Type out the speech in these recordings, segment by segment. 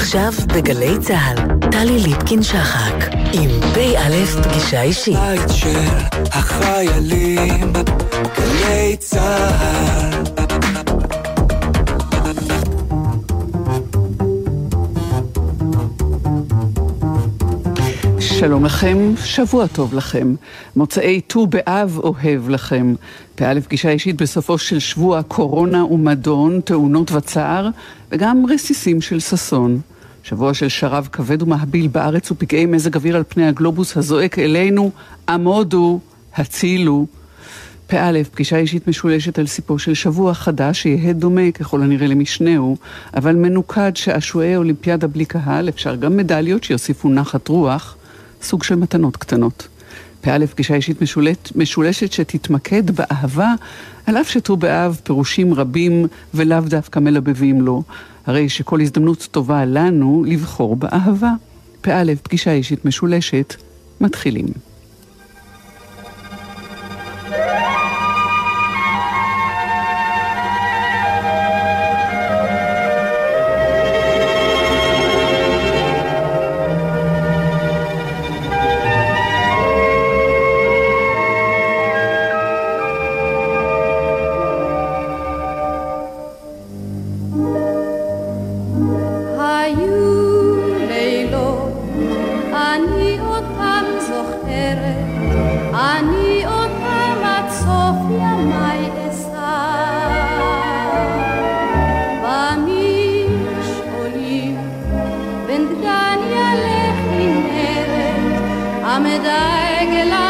עכשיו בגלי צה"ל, טלי ליפקין-שחק, עם פ"א פגישה אישית. בית של החיילים, גלי צה"ל. שלום לכם, שבוע טוב לכם. מוצאי ט"ו באב אוהב לכם. פ"א פגישה אישית בסופו של שבוע קורונה ומדון, תאונות וצער, וגם רסיסים של ששון. שבוע של שרב כבד ומהביל בארץ ופגעי מזג אוויר על פני הגלובוס הזועק אלינו, עמודו, הצילו. פ"א, פגישה אישית משולשת על סיפו של שבוע חדש שיהא דומה ככל הנראה למשנהו, אבל מנוקד שעשועי אולימפיאדה בלי קהל, אפשר גם מדליות שיוסיפו נחת רוח, סוג של מתנות קטנות. פ"א, פגישה אישית משולט, משולשת שתתמקד באהבה, על אף שט"ו באב פירושים רבים ולאו דווקא מלבבים לו, הרי שכל הזדמנות טובה לנו לבחור באהבה. פ"א, פגישה אישית משולשת, מתחילים. עמדה עגלת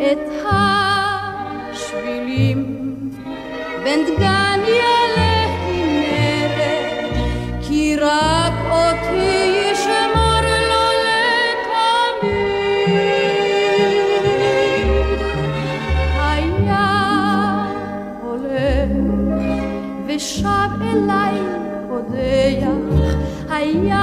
את השבילים. בין דגניה לכנרת כי רק אותי ישמור לו לתמיד. היה הולך ושב אליי קודח היה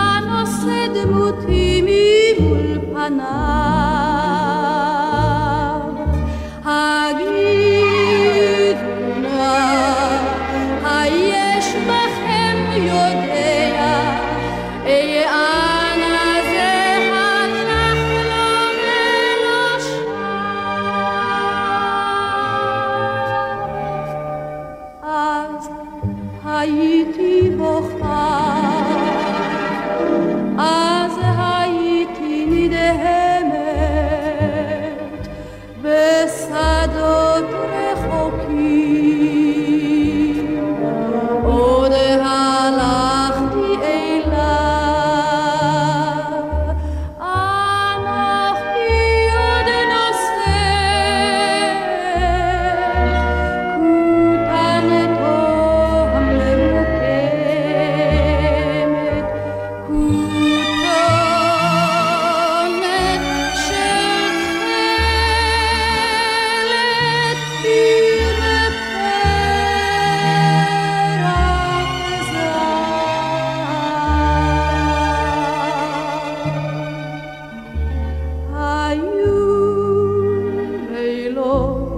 Oh.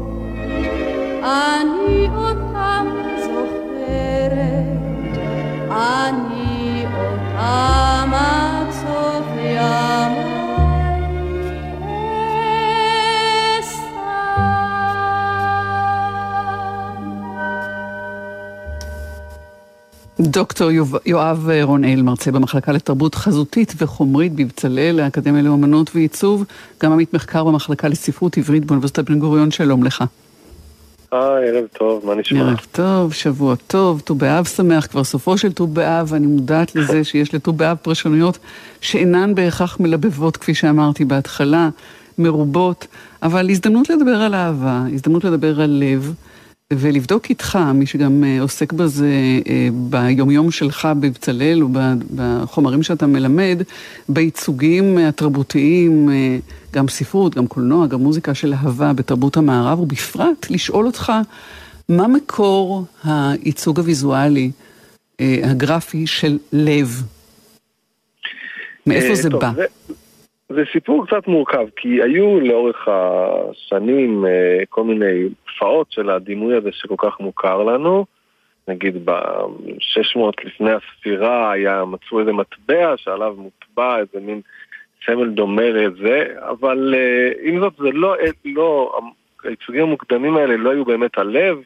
דוקטור יואב רונאל, מרצה במחלקה לתרבות חזותית וחומרית בבצלאל, האקדמיה לאמנות ועיצוב, גם עמית מחקר במחלקה לספרות עברית באוניברסיטת בן גוריון, שלום לך. היי, ערב טוב, מה נשמע? ערב טוב, שבוע טוב, ט"ו באב שמח, כבר סופו של ט"ו באב, אני מודעת לזה שיש לט"ו באב פרשנויות שאינן בהכרח מלבבות, כפי שאמרתי בהתחלה, מרובות, אבל הזדמנות לדבר על אהבה, הזדמנות לדבר על לב. ולבדוק איתך, מי שגם אה, עוסק בזה אה, ביומיום שלך בבצלאל ובחומרים שאתה מלמד, בייצוגים התרבותיים, אה, גם ספרות, גם קולנוע, גם מוזיקה של אהבה בתרבות המערב, ובפרט לשאול אותך מה מקור הייצוג הוויזואלי, הגרפי של לב? מאיפה זה בא? זה סיפור קצת מורכב, כי היו לאורך השנים כל מיני תופעות של הדימוי הזה שכל כך מוכר לנו. נגיד ב-600 לפני הספירה היה, מצאו איזה מטבע שעליו מוטבע איזה מין סמל דומה לזה, אבל עם זאת זה לא, לא, הייצוגים המוקדמים האלה לא היו באמת הלב,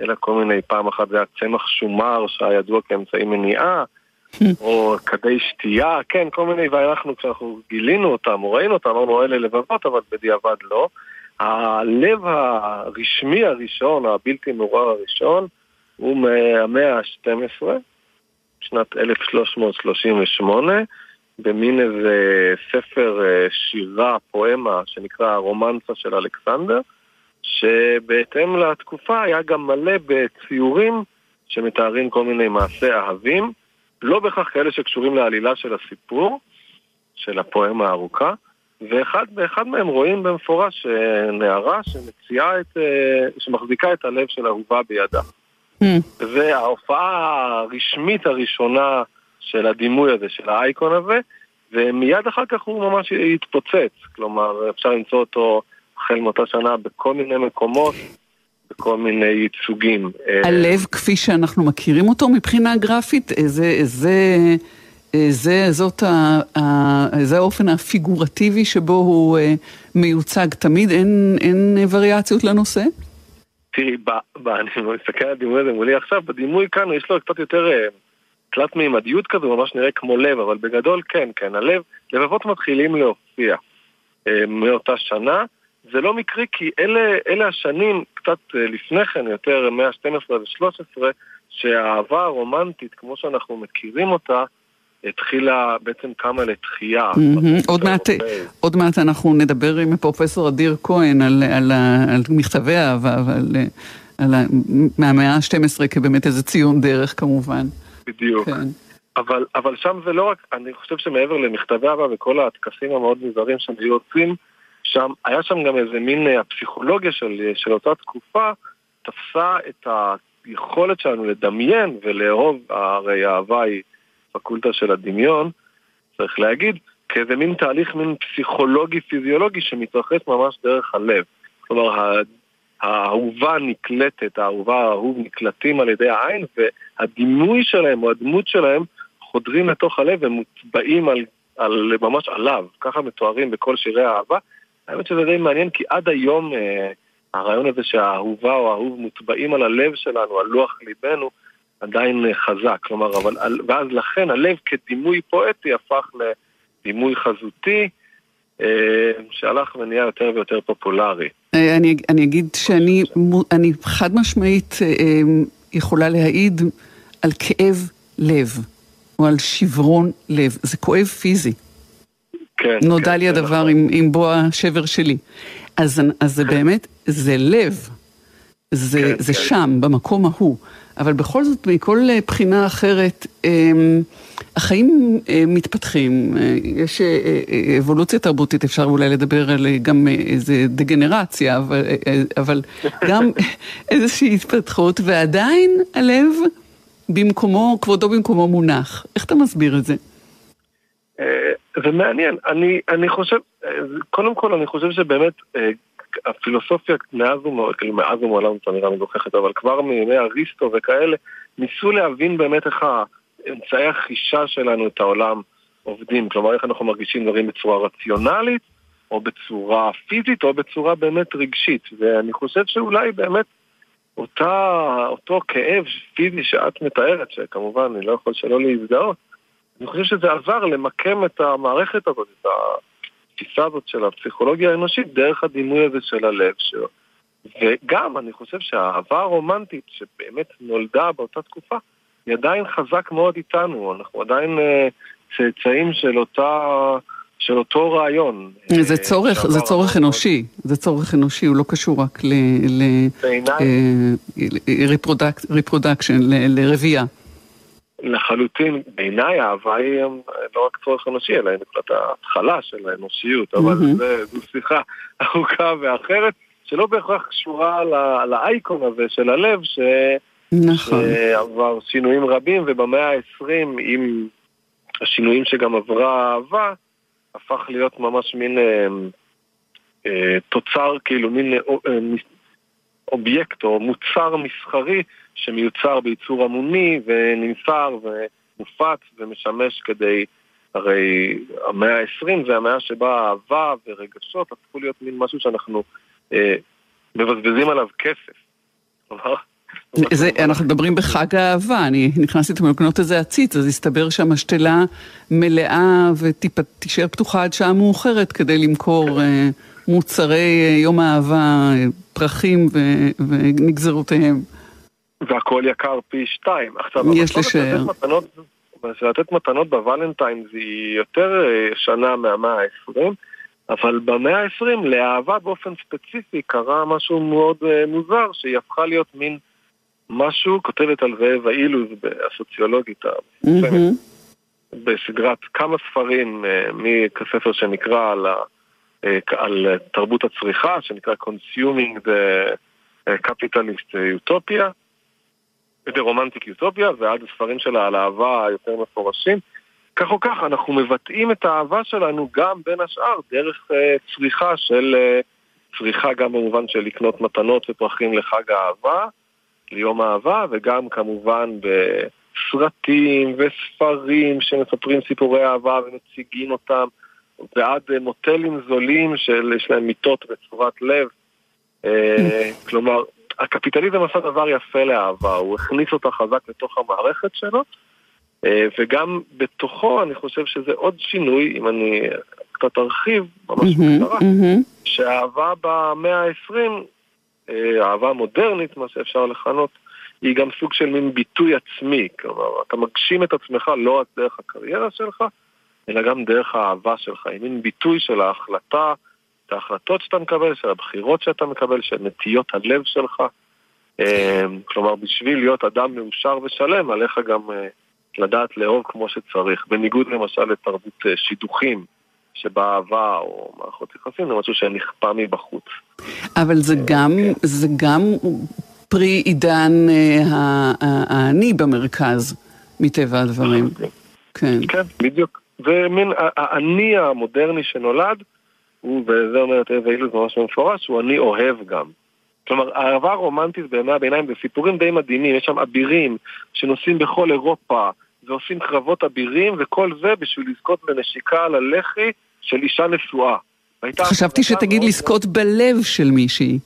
אלא כל מיני, פעם אחת זה היה צמח שומר שהיה ידוע כאמצעי מניעה, או כדי שתייה, כן, כל מיני, ואנחנו כשאנחנו גילינו אותם או ראינו אותם, אמרנו אלה לבבות, אבל בדיעבד לא. הלב הרשמי הראשון, הבלתי מעורר הראשון, הוא מהמאה ה-12, שנת 1338, במין איזה ספר שירה, פואמה, שנקרא הרומנסה של אלכסנדר, שבהתאם לתקופה היה גם מלא בציורים שמתארים כל מיני מעשי אהבים, לא בהכרח כאלה שקשורים לעלילה של הסיפור, של הפואמה הארוכה, ואחד מהם רואים במפורש נערה שמציעה את, שמחזיקה את הלב של אהובה בידה. Mm. זה ההופעה הרשמית הראשונה של הדימוי הזה, של האייקון הזה, ומיד אחר כך הוא ממש התפוצץ. כלומר, אפשר למצוא אותו החל מאותה שנה בכל מיני מקומות, בכל מיני ייצוגים. הלב כפי שאנחנו מכירים אותו מבחינה גרפית, זה... זה... זה, זאת ה, ה, זה האופן הפיגורטיבי שבו הוא מיוצג תמיד, אין, אין וריאציות לנושא? תראי, ב, ב, אני מסתכל על הדימוי הזה מולי עכשיו, בדימוי כאן יש לו קצת יותר תלת מימדיות כזו, ממש נראה כמו לב, אבל בגדול כן, כן, הלב, לבבות מתחילים להופיע מאותה שנה. זה לא מקרי כי אלה, אלה השנים, קצת לפני כן, יותר מאה ה-12 ו-13, שהאהבה הרומנטית, כמו שאנחנו מכירים אותה, התחילה, בעצם קמה לתחייה. עוד מעט, עוד מעט אנחנו נדבר עם פרופסור אדיר כהן על, על, על מכתבי אהבה, על, מהמאה ה-12 כבאמת איזה ציון דרך כמובן. בדיוק. כן. אבל, אבל שם זה לא רק, אני חושב שמעבר למכתבי אהבה וכל הטקסים המאוד מוזרים שהם היו עושים, שם, היה שם גם איזה מין הפסיכולוגיה של, של אותה תקופה, תפסה את היכולת שלנו לדמיין ולאהוב, הרי האהבה היא פקולטה של הדמיון, צריך להגיד, כאיזה מין תהליך מין פסיכולוגי-פיזיולוגי שמתרחש ממש דרך הלב. כלומר, האהובה נקלטת, האהובה האהוב נקלטים על ידי העין, והדימוי שלהם או הדמות שלהם חודרים לתוך הלב ומוטבעים על, על, ממש עליו. ככה מתוארים בכל שירי האהבה. האמת שזה די מעניין, כי עד היום אה, הרעיון הזה שהאהובה או האהוב מוטבעים על הלב שלנו, על לוח ליבנו, עדיין חזק, כלומר, אבל, ואז לכן הלב כדימוי פואטי הפך לדימוי חזותי, שהלך ונהיה יותר ויותר פופולרי. אני, אני אגיד שאני אני חד משמעית יכולה להעיד על כאב לב, או על שברון לב, זה כואב פיזי. כן. נודע כן, לי הדבר נכון. עם, עם בוא השבר שלי. אז, אז זה באמת, זה לב. זה, כן, זה כן. שם, במקום ההוא. אבל בכל זאת, מכל בחינה אחרת, החיים מתפתחים, יש אבולוציה תרבותית, אפשר אולי לדבר על גם איזה דגנרציה, אבל, אבל גם איזושהי התפתחות, ועדיין הלב במקומו, כבודו במקומו מונח. איך אתה מסביר את זה? זה מעניין, אני, אני חושב, קודם כל אני חושב שבאמת הפילוסופיה מאז ומעולם, כאילו מאז ומעולם זו נראה מגוחכת, אבל כבר מימי אריסטו וכאלה, ניסו להבין באמת איך אמצעי החישה שלנו את העולם עובדים. כלומר, איך אנחנו מרגישים דברים בצורה רציונלית, או בצורה פיזית, או בצורה באמת רגשית. ואני חושב שאולי באמת אותה, אותו כאב פיזי שאת מתארת, שכמובן אני לא יכול שלא להזדהות, אני חושב שזה עזר למקם את המערכת הזאת, את התפיסה הזאת של הפסיכולוגיה האנושית, דרך הדימוי הזה של הלב שלו. וגם, אני חושב שהאהבה הרומנטית שבאמת נולדה באותה תקופה, היא עדיין חזק מאוד איתנו, אנחנו עדיין אה, צאצאים של אותה... של אותו רעיון. זה אה, צורך, זה צורך אנושי, זה צורך אנושי, הוא לא קשור רק בעיניי- ל-reproduction, לרבייה. לחלוטין, בעיניי האהבה היא אה, לא רק צורך אנושי, אלא היא נקודת ההתחלה של האנושיות, אבל. זה- זו שיחה ארוכה ואחרת, שלא בהכרח קשורה ל- לאייקון הזה של הלב, ש... נכון. שעבר שינויים רבים, ובמאה ה-20, עם השינויים שגם עברה האהבה, הפך להיות ממש מין אה, אה, תוצר, כאילו מין אה, אובייקט או מוצר מסחרי שמיוצר בייצור המוני ונמסר ומופץ ומשמש כדי, הרי המאה ה-20 זה המאה שבה אהבה ורגשות הפכו להיות מין משהו שאנחנו אה, מבזבזים עליו כסף. זה, אנחנו מדברים בחג האהבה, אני נכנסתי אתמול לקנות איזה עציץ, אז הסתבר שהמשתלה מלאה ותישאר פתוחה עד שעה מאוחרת כדי למכור אה, מוצרי אה, יום האהבה, אה, פרחים ונגזרותיהם. והכל יקר פי שתיים. עכשיו, יש המסורת לשער. לתת מתנות, לתת מתנות בוולנטיינס היא יותר אה, שנה מהמאה ה-20, אבל במאה ה-20 לאהבה באופן ספציפי קרה משהו מאוד אה, מוזר, שהיא הפכה להיות מין משהו, כותבת על זאב האילוז, הסוציולוגית המפורסמת. בסדרת כמה ספרים אה, מכספר שנקרא על, ה, על תרבות הצריכה, שנקרא Consuming the Capitalist Utopia, The Romantic Utopia, ועד הספרים שלה על אהבה היותר מפורשים. כך או כך, אנחנו מבטאים את האהבה שלנו גם בין השאר דרך אה, צריכה של, אה, צריכה גם במובן של לקנות מתנות ופרחים לחג האהבה, ליום האהבה, וגם כמובן בסרטים וספרים שמספרים סיפורי אהבה ומציגים אותם, ועד אה, מוטלים זולים שיש להם מיטות בצורת לב. אה, כלומר, הקפיטליזם עשה דבר יפה לאהבה, הוא הכניס אותה חזק לתוך המערכת שלו, אה, וגם בתוכו אני חושב שזה עוד שינוי, אם אני קצת ארחיב, ממש בקצרה. שהאהבה במאה ה-20, אה, אהבה מודרנית, מה שאפשר לכנות, היא גם סוג של מין ביטוי עצמי, כלומר, אתה מגשים את עצמך לא רק דרך הקריירה שלך, אלא גם דרך האהבה שלך, היא מין ביטוי של ההחלטה, את ההחלטות שאתה מקבל, של הבחירות שאתה מקבל, של נטיות הלב שלך. אה, כלומר, בשביל להיות אדם מאושר ושלם, עליך גם אה, לדעת לאהוב כמו שצריך, בניגוד למשל לתרבות אה, שידוכים, שבה אהבה או מערכות יחסים זה משהו שנכפה מבחוץ. אבל זה גם, זה גם פרי עידן ה- ה- האני במרכז, מטבע הדברים. כן. כן, בדיוק. זה מין ה- האני המודרני שנולד, הוא, וזה אומרת אילוז ממש במפורש, הוא אני אוהב גם. כלומר, האהבה הרומנטית בימי הביניים זה סיפורים די מדהימים, יש שם אבירים שנוסעים בכל אירופה ועושים קרבות אבירים, וכל זה בשביל לזכות בנשיקה על הלחי של אישה נשואה. חשבתי שתגיד לזכות בלב של מישהי.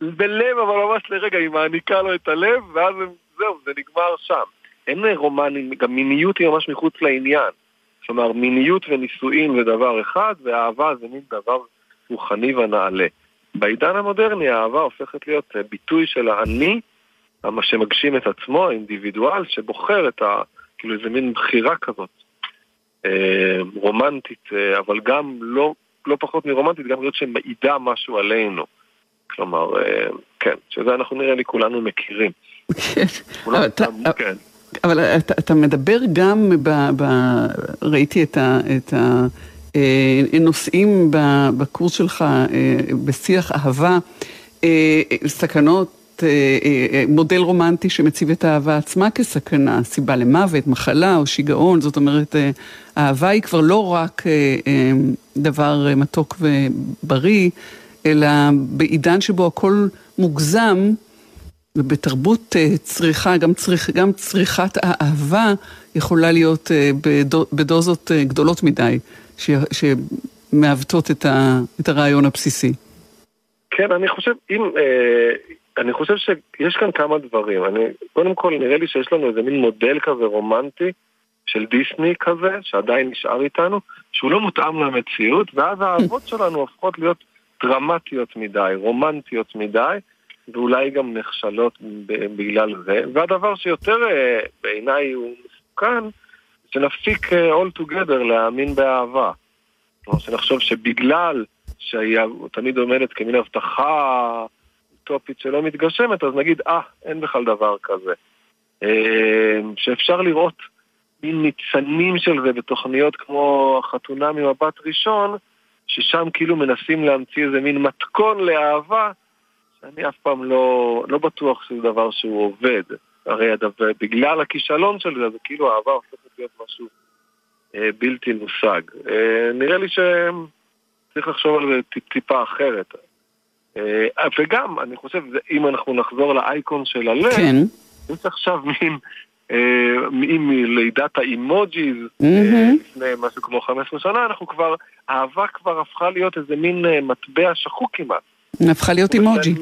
בלב, אבל ממש לרגע, היא מעניקה לו את הלב, ואז זהו, זה נגמר שם. אין רומנים, גם מיניות היא ממש מחוץ לעניין. כלומר, מיניות ונישואים זה דבר אחד, ואהבה זה מין דבר רוחני ונעלה. בעידן המודרני האהבה הופכת להיות אה, ביטוי של האני, מה שמגשים את עצמו, האינדיבידואל, שבוחר את ה... כאילו איזה מין בחירה כזאת, אה, רומנטית, אה, אבל גם לא, לא פחות מרומנטית, גם להיות שמעידה משהו עלינו. כלומר, אה, כן, שזה אנחנו נראה לי כולנו מכירים. כן. אבל אתה- אתה, מדבר גם, ב, ב, ראיתי את, הנושאים ב- בקורס שלך אה, בשיח אהבה, אה, סכנות, אה, אה, מודל רומנטי שמציב את האהבה עצמה כסכנה, סיבה למוות, מחלה או שיגעון, זאת אומרת, אה, האהבה היא כבר לא רק אה, אה, דבר אה, מתוק ובריא, אלא בעידן שבו הכל מוגזם, ובתרבות אה, צריכה, גם, צריך, גם צריכת האהבה יכולה להיות אה, בדו, בדוזות אה, גדולות מדי, ש, שמעוותות את, ה, את הרעיון הבסיסי. כן, אני חושב, אם, אה, אני חושב שיש כאן כמה דברים. אני, קודם כל, נראה לי שיש לנו איזה מין מודל כזה רומנטי של דיסני כזה, שעדיין נשאר איתנו, שהוא לא מותאם למציאות, ואז האהבות שלנו הופכות להיות דרמטיות מדי, רומנטיות מדי, ואולי גם נכשלות בגלל זה. והדבר שיותר אה, בעיניי הוא מסוכן, שנפסיק אה, all together להאמין באהבה. כלומר, שנחשוב שבגלל שהיא תמיד עומדת כמין הבטחה אוטופית שלא מתגשמת, אז נגיד, אה, אין בכלל דבר כזה. אה, שאפשר לראות מין ניצנים של זה בתוכניות כמו החתונה ממבט ראשון, ששם כאילו מנסים להמציא איזה מין מתכון לאהבה, שאני אף פעם לא, לא בטוח שזה דבר שהוא עובד. הרי הדבר, בגלל הכישלון של זה, זה כאילו אהבה הופכת להיות משהו אה, בלתי מושג. אה, נראה לי שצריך לחשוב על זה טיפ, טיפה אחרת. אה, וגם, אני חושב, אם אנחנו נחזור לאייקון של הלב, כן. יש עכשיו מין, אה, עם לידת האימוג'יז. אה, לפני משהו כמו 15 שנה, אנחנו כבר, אהבה כבר הפכה להיות איזה מין אה, מטבע שחוק כמעט. הפכה להיות אימוג'י.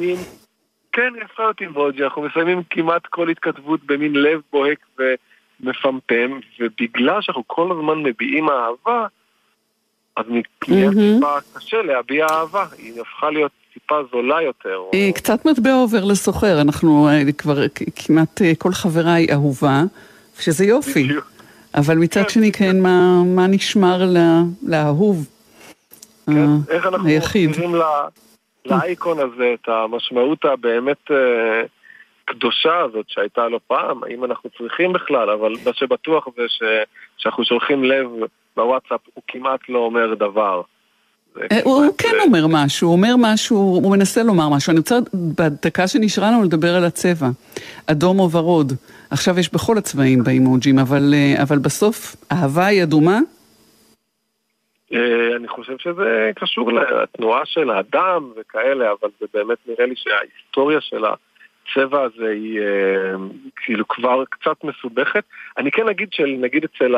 כן, היא הפכה להיות אימוג'י, אנחנו מסיימים כמעט כל התכתבות במין לב בוהק ומפמפם, ובגלל שאנחנו כל הזמן מביעים אהבה, אז. טיפה קשה להביע אהבה, היא הפכה להיות טיפה זולה יותר. אה, קצת מטבע עובר לסוחר, אנחנו אה, כבר כמעט אה, כל חבריי אהובה, שזה יופי. אבל מצד כן, שני, כן, מה, נשמר לאהוב? כן, אה, איך אנחנו היחיד. לאייקון הזה את המשמעות הבאמת אה, קדושה הזאת שהייתה לו פעם, האם אנחנו צריכים בכלל, אבל מה שבטוח זה ש- שאנחנו שולחים לב בוואטסאפ, הוא כמעט לא אומר דבר. אה, הוא כמעט, כן אה, אומר משהו, הוא אומר משהו, הוא מנסה לומר משהו. אני רוצה בדקה שנשארה לנו לדבר על הצבע, אדום או ורוד. עכשיו יש בכל הצבעים באימוג'ים, אבל, אבל בסוף אהבה היא אדומה? אה, אני חושב שזה קשור לתנועה של האדם וכאלה, אבל זה באמת נראה לי שההיסטוריה של הצבע הזה היא אה, כאילו כבר קצת מסובכת. אני כן אגיד שנגיד אצל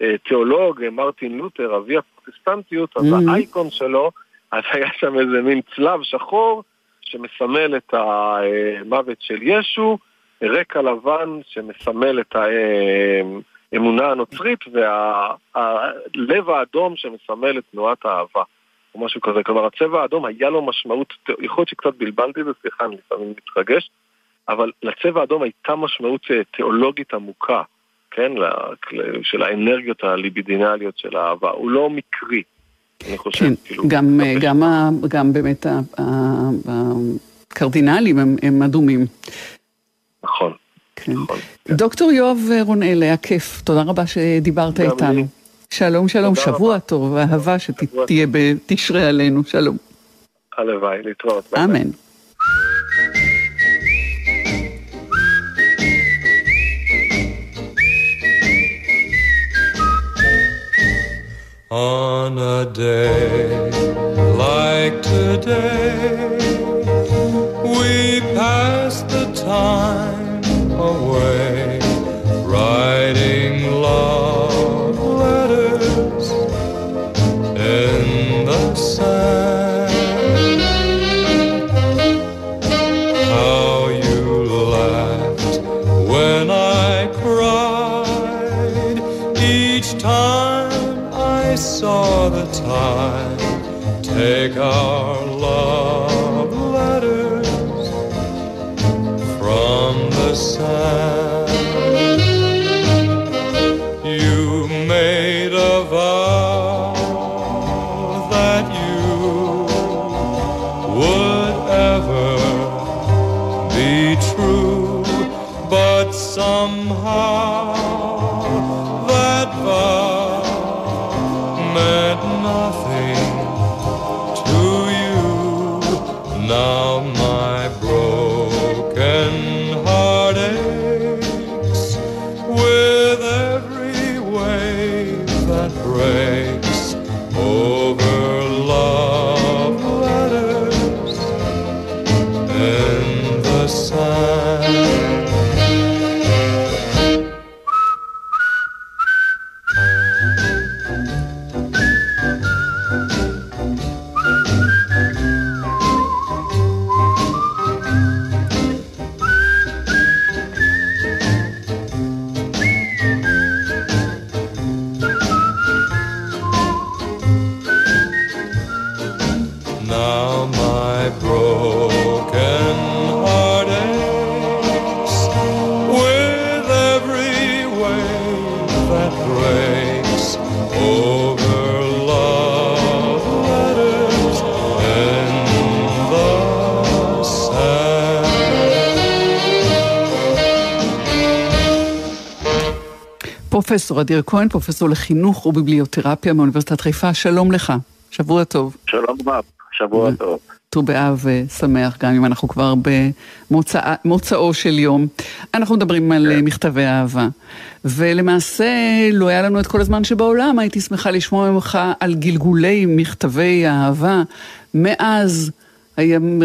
התיאולוג מרטין לותר, אבי הפרוטסטנטיות, אז Mhm. האייקון שלו, אז היה שם איזה מין צלב שחור שמסמל את המוות של ישו, רקע לבן שמסמל את ה... האמונה הנוצרית והלב האדום שמסמל את תנועת האהבה, או משהו כזה. כלומר, הצבע האדום היה לו משמעות, יכול להיות שקצת בלבלתי בזה, סליחה, אני לפעמים מתרגש, אבל לצבע האדום הייתה משמעות אה, תיאולוגית עמוקה, כן, של האנרגיות הליבידינליות של האהבה. הוא לא מקרי, אני חושב, כן, כאילו. גם, אה, מקווה גם, ה- גם באמת הקרדינלים הם, הם אדומים. נכון, כן. נכון. דוקטור יואב רונאל, היה כיף, תודה רבה שדיברת איתנו. לי. שלום, שלום, שבוע רבה. טוב, שבוע שתהיה בתשרה עלינו, שלום. הלוואי, להתראות. ביי. אמן. On a day like today, we pass the time away, writing love letters in the sand. How you laughed when I cried each time I saw the tide take our love פרופסור אדיר כהן, פרופסור לחינוך וביבליותרפיה מאוניברסיטת חיפה, שלום לך, שבוע טוב. שלום רב, שבוע טוב. ט"ו באב אה, שמח, גם אם אנחנו כבר במוצאו של יום. אנחנו מדברים על אה, מכתבי אהבה. ולמעשה, לא היה לנו את כל הזמן שבעולם, הייתי שמחה לשמוע ממך על גלגולי מכתבי אהבה מאז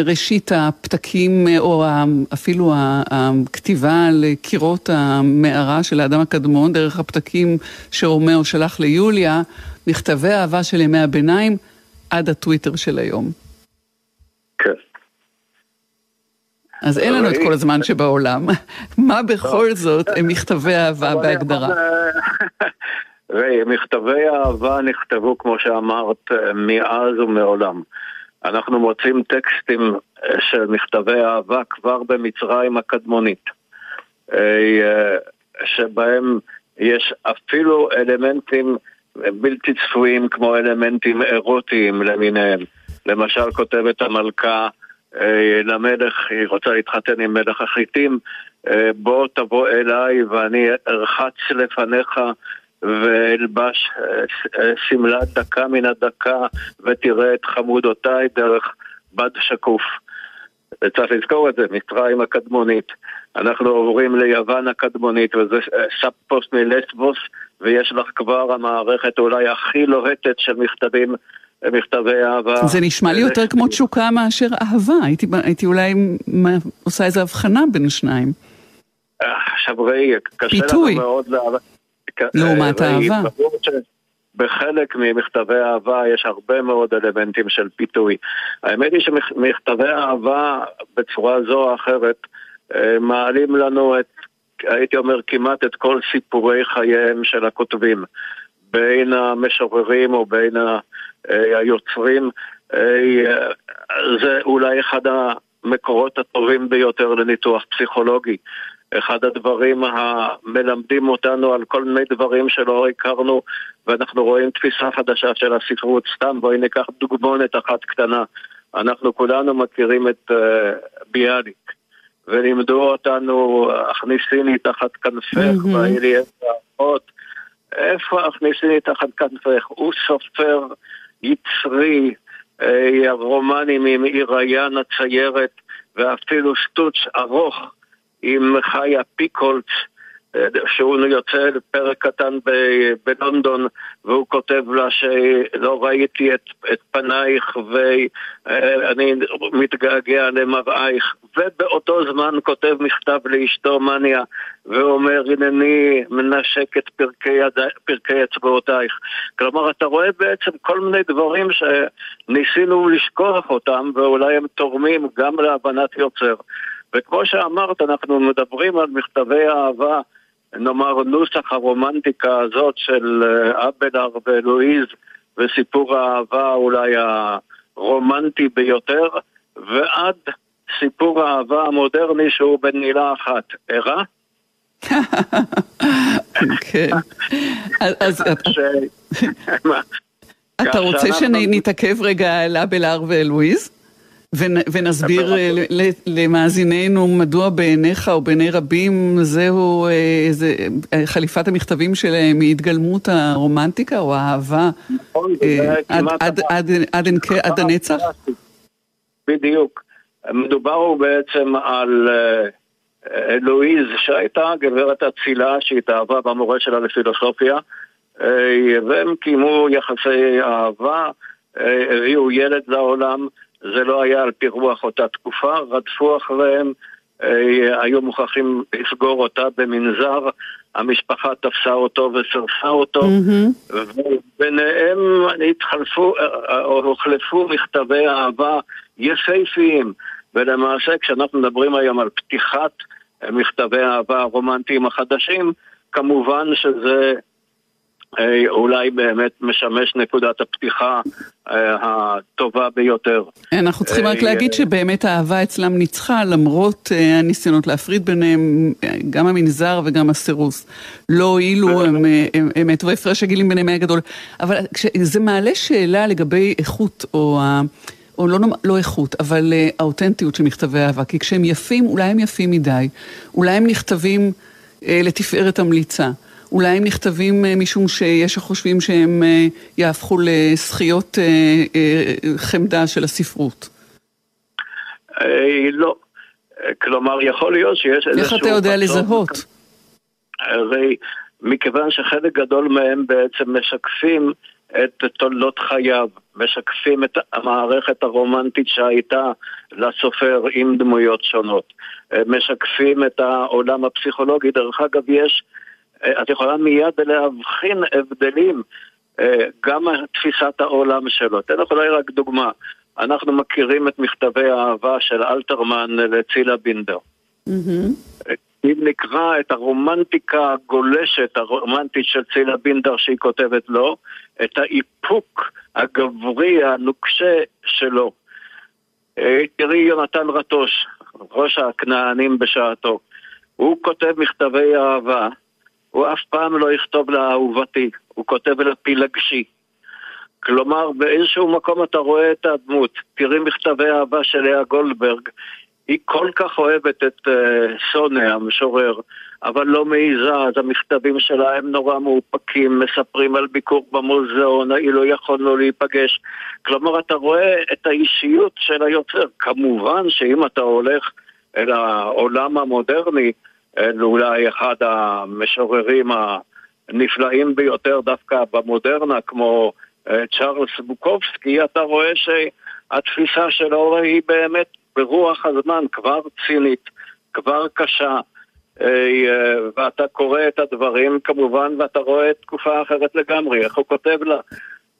ראשית הפתקים, אה, או אפילו הכתיבה על קירות המערה של האדם הקדמון, דרך הפתקים שרומאו שלח ליוליה, מכתבי אהבה של ימי הביניים, עד הטוויטר של היום. כן. אז אין לנו את כל הזמן שבעולם. מה בכל זאת הם מכתבי אהבה בהגדרה? ראי, מכתבי אהבה נכתבו, כמו שאמרת, מאז ומעולם. אנחנו מוצאים טקסטים אה, של מכתבי אהבה כבר במצרים הקדמונית, אה, שבהם יש אפילו אלמנטים בלתי צפויים כמו אלמנטים אירוטיים למיניהם. למשל כותבת המלכה אה, למלך, היא רוצה להתחתן עם מלך החיטים, בוא תבוא אליי ואני ארחץ לפניך ואלבש אה, שמלה דקה מן הדקה ותראה את חמודותיי דרך בד שקוף. וצריך לזכור את זה, מצרים הקדמונית. אנחנו עוברים ליוון הקדמונית, וזה אה, סאפוס מלסבוס, ויש לך כבר המערכת אולי הכי לוהטת של מכתבים, אה, מכתבי אהבה. זה נשמע לי יותר כמו תשוקה מאשר אהבה, הייתי, הייתי אולי עושה איזו הבחנה בין השניים. עכשיו ראי, קשה לנו מאוד... לה... לעומת אהבה. בחלק ממכתבי אהבה יש הרבה מאוד אלמנטים של פיתוי. האמת היא שמכתבי אהבה בצורה זו או אחרת אה, מעלים לנו את, הייתי אומר, כמעט את כל סיפורי חייהם של הכותבים. בין המשוררים או בין אה, היוצרים, אה, זה אולי אחד המקורות הטובים ביותר לניתוח פסיכולוגי. אחד הדברים המלמדים אותנו על כל מיני דברים שלא הכרנו ואנחנו רואים תפיסה חדשה של הספרות. סתם בואי ניקח דוגמונת אחת קטנה. אנחנו כולנו מכירים את uh, ביאליק ולימדו אותנו הכניסיני תחת כנפך והיו לי איזה האחות. איפה הכניסיני תחת כנפך? הוא סופר יצרי, אה, רומנים עם עיר הים הציירת ואפילו סטוץ ארוך עם חיה פיקולט, אה, שהוא יוצא לפרק קטן בלונדון והוא כותב לה שלא ראיתי את, את פנייך ואני מתגעגע למראייך ובאותו זמן כותב מכתב לאשתו מניה ואומר הנני מנשק את פרקי, יד... פרקי אצבעותייך. כלומר אתה רואה בעצם כל מיני דברים שניסינו לשכוח אותם ואולי הם תורמים גם להבנת יוצר וכמו שאמרת, אנחנו מדברים על מכתבי אהבה, נאמר נוסח הרומנטיקה הזאת של אה, אבלר ולואיז וסיפור האהבה אולי הרומנטי ביותר, ועד סיפור האהבה המודרני שהוא בן מילה אחת, ערה? כן. אז אתה רוצה שנתעכב רגע על אבלר ולואיז? ונסביר אה, למאזיננו מדוע בעיניך או בעיני רבים זהו אה, זה, אה, חליפת המכתבים שלהם היא התגלמות הרומנטיקה או האהבה נכון, עד הנצח? בדיוק. מדובר הוא בעצם על לואיז שהייתה גברת אצילה שהתאהבה במורה שלה לפילוסופיה והם קיימו יחסי אהבה, הביאו ילד לעולם זה לא היה על פי רוח אותה תקופה, רדפו אחריהם, אה, היו מוכרחים לסגור אותה במנזר, המשפחה תפסה אותו וסרסה אותו, mm-hmm. וביניהם התחלפו, אה, או הוחלפו מכתבי אהבה יפהפיים, ולמעשה כשאנחנו מדברים היום על פתיחת מכתבי האהבה הרומנטיים החדשים, כמובן שזה אה, אולי באמת משמש נקודת הפתיחה אה, הטובה ביותר. אנחנו צריכים רק אה, להגיד שבאמת האהבה אצלם ניצחה למרות הניסיונות להפריד ביניהם, גם המנזר וגם הסירוס. לא הועילו, הם מתו, הפרש הגילים ביניהם היה גדול. אבל זה מעלה שאלה לגבי איכות או... או לא, לא איכות, אבל האותנטיות של מכתבי אהבה, כי כשהם יפים, אולי הם יפים מדי, אולי הם נכתבים לתפארת המליצה. אולי הם נכתבים אה, משום שיש שחושבים שהם אה, יהפכו לזכיות אה, חמדה של הספרות. לא. כלומר, יכול להיות שיש איזשהו... איך אתה יודע לזהות? הרי מכיוון שחלק גדול מהם בעצם משקפים את תולדות חייו, משקפים את המערכת הרומנטית שהייתה לסופר עם דמויות שונות, משקפים את העולם הפסיכולוגי. דרך אגב, יש, את יכולה מיד להבחין הבדלים אה, גם תפיסת העולם שלו. אתן לך אולי רק דוגמה. אנחנו מכירים את מכתבי האהבה של אלתרמן לצילה בינדר. אם נקרא את הרומנטיקה הגולשת, הרומנטית של צילה בינדר שהיא כותבת לו, את האיפוק הגברי הנוקשה שלו. אה, תראי יונתן רטוש, ראש הכנענים בשעתו. הוא כותב מכתבי אהבה, הוא אף פעם לא יכתוב לאהובתי, הוא כותב לה פילגשי. כלומר, באיזשהו מקום אתה רואה את הדמות. תראי מכתבי אהבה של לאה גולדברג, היא כל כך אוהבת את uh, סונה, המשורר, אבל לא מעיזה, אז המכתבים שלה הם נורא מאופקים, מספרים על ביקור במוזיאון, אילו יכולנו להיפגש. כלומר, אתה רואה את האישיות של היוצר. כמובן שאם אתה הולך אל העולם המודרני, אל אולי אחד המשוררים הנפלאים ביותר דווקא במודרנה, כמו uh, צ'ארלס בוקובסקי, אתה רואה שהתפיסה שלו היא באמת ברוח הזמן, כבר צינית, כבר קשה, אה, ואתה קורא את הדברים כמובן, ואתה רואה תקופה אחרת לגמרי, איך הוא כותב לה,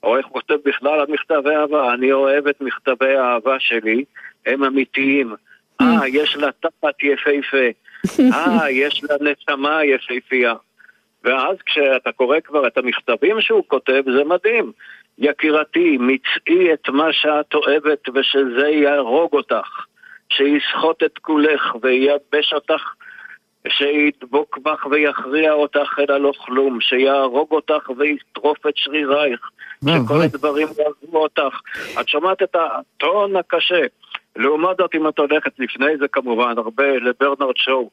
או איך הוא כותב בכלל על מכתבי אהבה. אני אוהב את מכתבי האהבה שלי, הם אמיתיים. אה, יש לה תחת יפהפה. אה, יש לה נשמה יפהפייה. ואז כשאתה קורא כבר את המכתבים שהוא כותב, זה מדהים. יקירתי, מצאי את מה שאת אוהבת ושזה יהרוג אותך, שיסחוט את כולך וייבש אותך, שידבוק בך ויכריע אותך אל הלא כלום, שיהרוג אותך ויטרוף את שרירייך, שכל ואבוי. הדברים יעזבו אותך. את שומעת את הטון הקשה. לעומת זאת, אם את הולכת לפני זה כמובן, הרבה לברנרד שואו.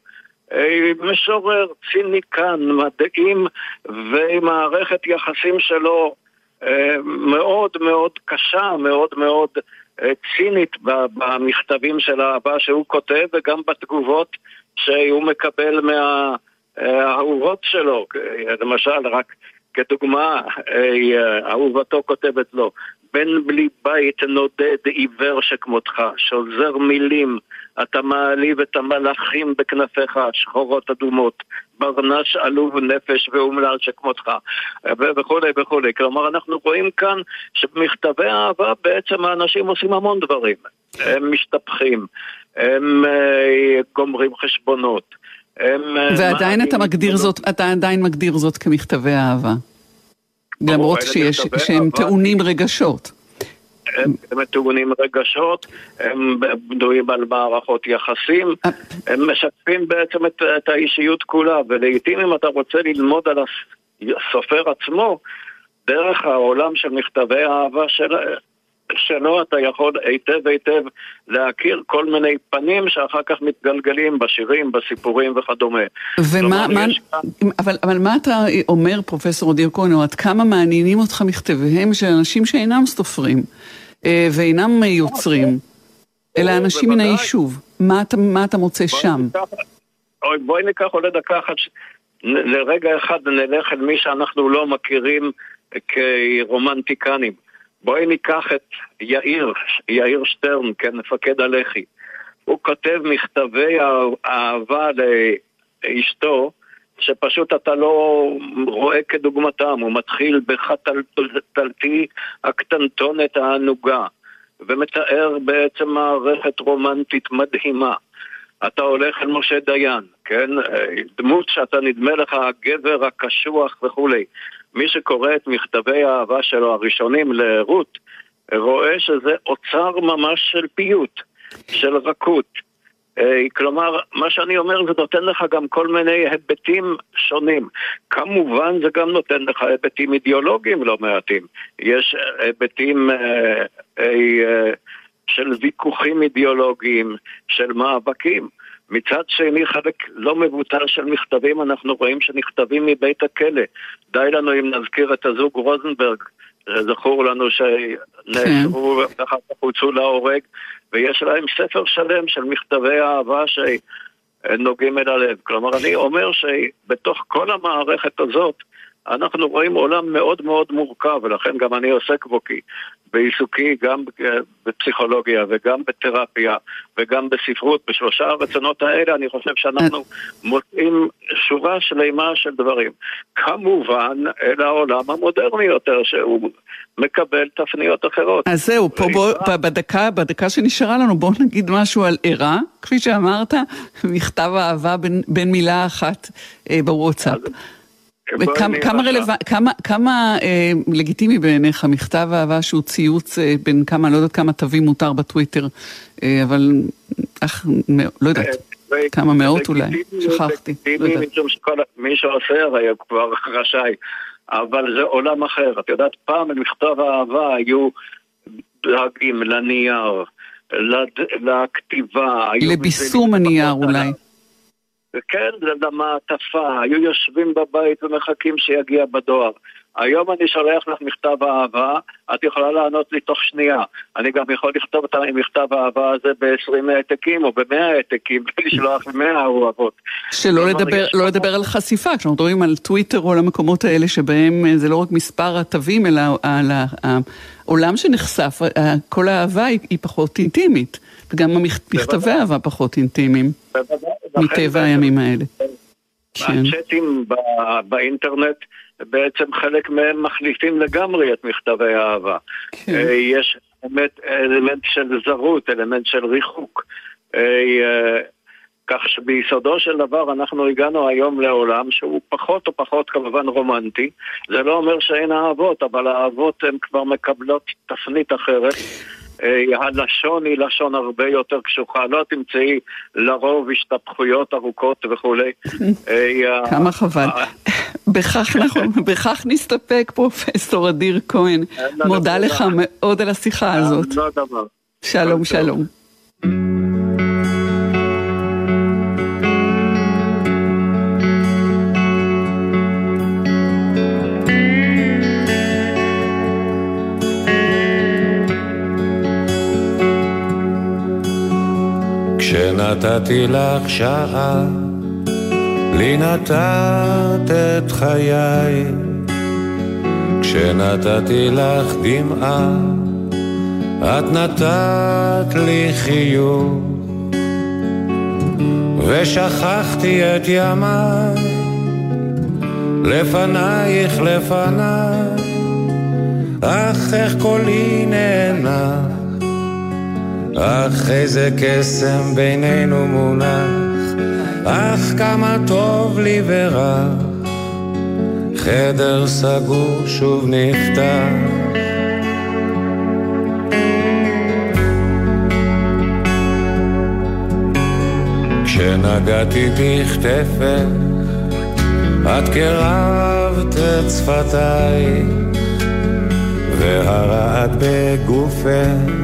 משורר, ציניקן, מדעים ועם מערכת יחסים שלו אה, מאוד מאוד קשה, מאוד מאוד אה, צינית במכתבים של האהבה שהוא כותב וגם בתגובות שהוא מקבל מהאהובות שלו. אה, למשל, רק כדוגמה, אה, אהובתו כותבת לו, בן בלי בית נודד עיוור שכמותך, שוזר מילים, אתה מעליב את המלאכים בכנפיך, שחורות אדומות, ברנש עלוב נפש ואומלל שכמותך, וכולי וכולי. כלומר, אנחנו רואים כאן שבמכתבי אהבה בעצם האנשים עושים המון דברים. הם משתפכים, הם אה, גומרים חשבונות. הם, אה, ועדיין אתה מגדיר. זאת, אתה עדיין מגדיר זאת כמכתבי אהבה. למרות שיש, מכתבי שהם אהבה. טעונים רגשות. הם, הם טעונים רגשות, הם בנויים על מערכות יחסים, אה. הם משקפים בעצם את, את האישיות כולה, ולעיתים אם אתה רוצה ללמוד על הסופר עצמו, דרך העולם של מכתבי האהבה של, שלו אתה יכול היטב היטב להכיר כל מיני פנים שאחר כך מתגלגלים בשירים, בסיפורים וכדומה. ומה, מה, יש אבל, אבל מה אתה אומר, פרופסור אדיר כהן, או עד כמה מעניינים אותך מכתביהם של אנשים שאינם סופרים אה, ואינם יוצרים, אלא אנשים מן. היישוב? מה אתה, מה אתה מוצא בואי שם? ניקח- בואי ניקח אולי דקה אחת, לרגע אחד נלך אל מי שאנחנו לא מכירים כרומנטיקנים. בואי ניקח את יאיר, יאיר שטרן, כן, מפקד הלח"י. הוא כותב מכתבי אה- אהבה לאשתו, שפשוט אתה לא רואה כדוגמתם. הוא מתחיל בחתלתי הקטנטונת הענוגה, ומתאר בעצם מערכת רומנטית מדהימה. אתה הולך אל משה דיין, כן? אה, דמות שאתה נדמה לך הגבר הקשוח וכולי. מי שקורא את מכתבי האהבה שלו הראשונים לרות, רואה שזה אוצר ממש של פיוט, של רכות. אה, כלומר, מה שאני אומר זה נותן לך גם כל מיני היבטים שונים. כמובן זה גם נותן לך היבטים אידיאולוגיים לא מעטים. יש היבטים אה, אה, אה, של ויכוחים אידיאולוגיים, של מאבקים. מצד שני, חלק לא מבוטל של מכתבים אנחנו רואים שנכתבים מבית הכלא. די לנו אם נזכיר את הזוג רוזנברג, זכור לנו שנאסרו ואחר כך הוצאו להורג, ויש להם ספר שלם של מכתבי אהבה שנוגעים אל הלב. כלומר, אני אומר שבתוך כל המערכת הזאת, אנחנו רואים עולם מאוד מאוד מורכב, ולכן גם אני עוסק בו כי בעיסוקי גם בפסיכולוגיה וגם בתרפיה וגם בספרות, בשלושה הרצונות האלה אני חושב שאנחנו מוצאים שורה שלמה של דברים. כמובן, אל העולם המודרני יותר, שהוא מקבל תפניות אחרות. אז זהו, פה בוא, בדקה, בדקה שנשארה לנו, בואו נגיד משהו על ערה, כפי שאמרת, מכתב אהבה בין, בין מילה אחת אה, בוואטסאפ. וכמה כמה, רלו... כמה, כמה אה, לגיטימי בעיניך מכתב אהבה שהוא ציוץ אה, בין כמה, לא יודעת כמה תווים מותר בטוויטר, אה, אבל אך, לא יודעת, אה, כמה מאות אולי, שכחתי. לא משום שכל מי שעושה הרי הוא כבר רשאי, אבל זה עולם אחר. את יודעת, פעם במכתב אהבה היו דאגים לנייר, לד... לכתיבה. לביסום הנייר אולי. כן, למעטפה, היו יושבים בבית ומחכים שיגיע בדואר. היום אני שולח לך מכתב אהבה, את יכולה לענות לי תוך שנייה. אני גם יכול לכתוב את מכתב האהבה הזה ב-20 העתקים או ב-100 העתקים, ולשלוח 100 אוהבות. שלא לדבר, לא לדבר על חשיפה, כשאנחנו מדברים על טוויטר או על המקומות האלה שבהם אה, זה לא רק מספר התווים, אלא על העולם שנחשף, כל האהבה היא פחות אינטימית, וגם מכתבי אהבה פחות אינטימיים. מטבע הימים האלה. כן. הצ'אטים באינטרנט, בעצם חלק מהם מחליפים לגמרי את מכתבי האהבה. כן. אה, יש באמת אלמנט של זרות, אלמנט של ריחוק. אה, אה, כך שביסודו של דבר אנחנו הגענו היום לעולם שהוא פחות או פחות כמובן רומנטי. זה לא אומר שאין אהבות, אבל האהבות הן כבר מקבלות תפנית אחרת. אה, הלשון היא לשון הרבה יותר קשוחה, לא תמצאי לרוב השתפכויות ארוכות וכולי. אה, כמה חבל. בכך נסתפק, פרופסור אדיר כהן. מודה לך מאוד על השיחה הזאת. שלום, שלום. כשנתתי לך שעה, לי נתת את חיי. כשנתתי לך דמעה, את נתת לי חיוך. ושכחתי את ימיי, לפנייך לפניי, אך איך קולי נאנח. אך איזה קסם בינינו מונח, אך כמה טוב לי ורע, חדר סגור שוב נפתח. כשנגעתי בכתפך, את קרבת את שפתיי, והרעד בגופך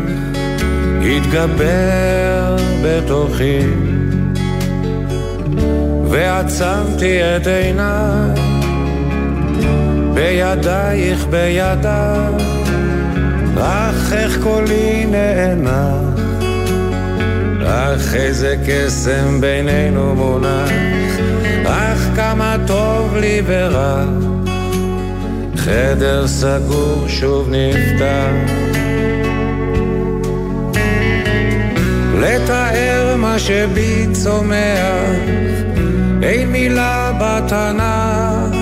התגבר בתוכי ועצמתי את עיניי בידייך בידיי אך איך קולי נאנח אך איזה קסם בינינו מונח אך כמה טוב לי ורע חדר סגור שוב נפתח לתאר מה שבי צומח, אין מילה בתנ"ך,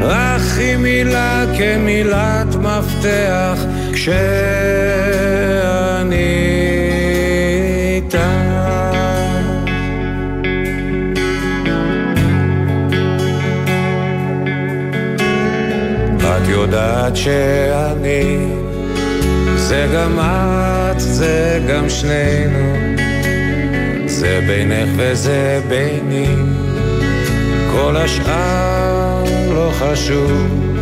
רק היא מילה כמילת מפתח, כשאני איתך. את יודעת שאני זה גם את, זה גם שנינו, זה בינך וזה ביני, כל השאר לא חשוב.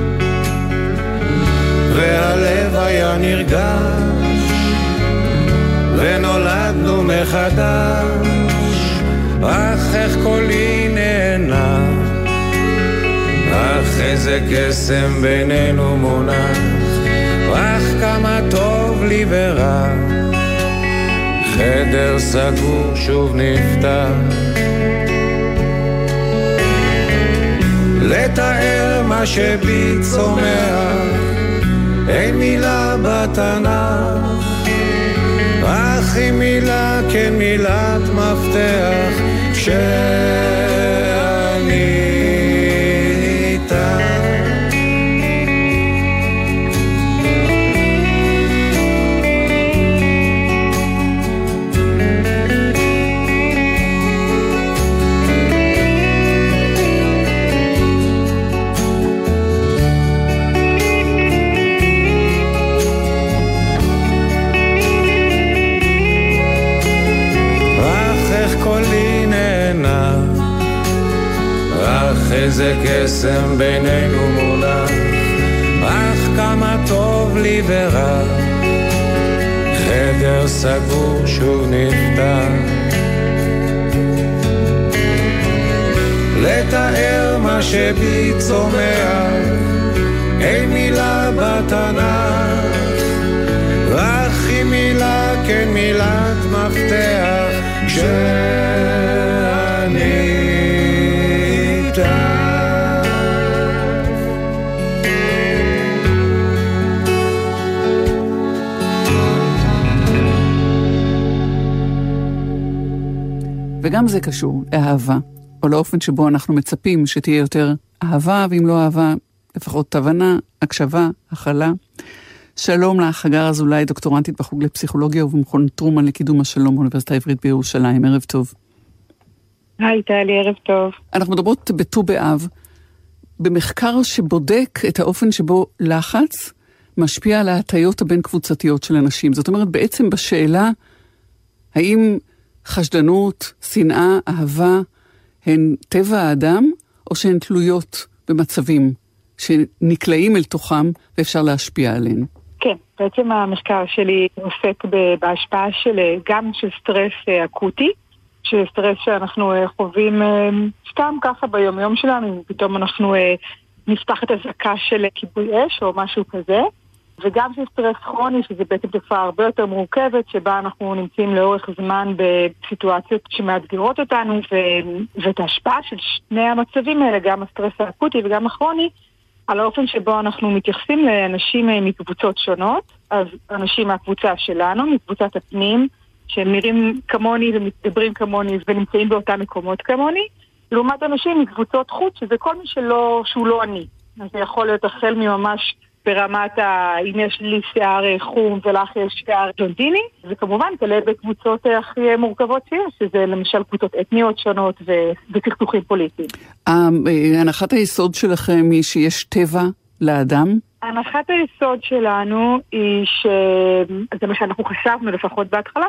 והלב היה נרגש, ונולדנו מחדש, אך איך קולי נהנה, אך איזה קסם בינינו מונח, אך כמה טוב לי ורע, חדר סגור שוב נפתח. לתאר מה שבי צומח, אין מילה בתנ"ך, אך היא מילה כן מילת מפתח, כשאני איזה קסם בינינו מונח, אך כמה טוב לי ורע, חדר סגור שוב נפתח. לתאר מה שבי צומח, אין מילה בתנ"ך. אך היא מילה כן מילת מפתח כשאני וגם זה קשור לאהבה, או לאופן שבו אנחנו מצפים שתהיה יותר אהבה, ואם לא אהבה, לפחות הבנה, הקשבה, הכלה. שלום לך, הגר אזולאי, דוקטורנטית בחוג לפסיכולוגיה ובמכון טרומן לקידום השלום באוניברסיטה העברית בירושלים. ערב טוב. היי טלי, ערב טוב. אנחנו מדברות בט"ו באב, במחקר שבודק את האופן שבו לחץ משפיע על ההטיות הבין-קבוצתיות של אנשים. זאת אומרת, בעצם בשאלה האם חשדנות, שנאה, אהבה, הן טבע האדם, או שהן תלויות במצבים שנקלעים אל תוחם ואפשר להשפיע עליהן. כן, בעצם המחקר שלי עוסק בהשפעה של אה, גם של סטרס אה, אקוטי, של סטרס שאנחנו אה, חווים סתם ככה ביומיום שלנו, אם פתאום אנחנו נפתח את אזעקה של כיבוי אש או משהו כזה, וגם של סטרס כרוני, שזה בעצם תופעה הרבה יותר מורכבת, שבה אנחנו נמצאים לאורך זמן בסיטואציות שמאתגרות אותנו, ו- ואת ההשפעה של שני המצבים האלה, גם הסטרס האקוטי וגם הכרוני, על האופן שבו אנחנו מתייחסים לאנשים אה, מקבוצות שונות, אז אנשים מהקבוצה שלנו, מקבוצת הפנים, שהם נראים כמוני ומדברים כמוני ונמצאים באותם מקומות כמוני, לעומת אנשים מקבוצות חוץ, שזה כל מי שלא, שהוא לא אני. אז זה יכול להיות החל מממש ברמת ה... אם יש לי שיער אה, חום ולך יש שיער ג'ונדיני, וכמובן תלוי בקבוצות אה, הכי מורכבות שיש, שזה למשל קבוצות אתניות שונות ו... וצכסוכים פוליטיים. אה, הנחת היסוד שלכם היא שיש טבע לאדם? הנחת היסוד שלנו היא ש... זה מה שאנחנו חשבנו לפחות בהתחלה,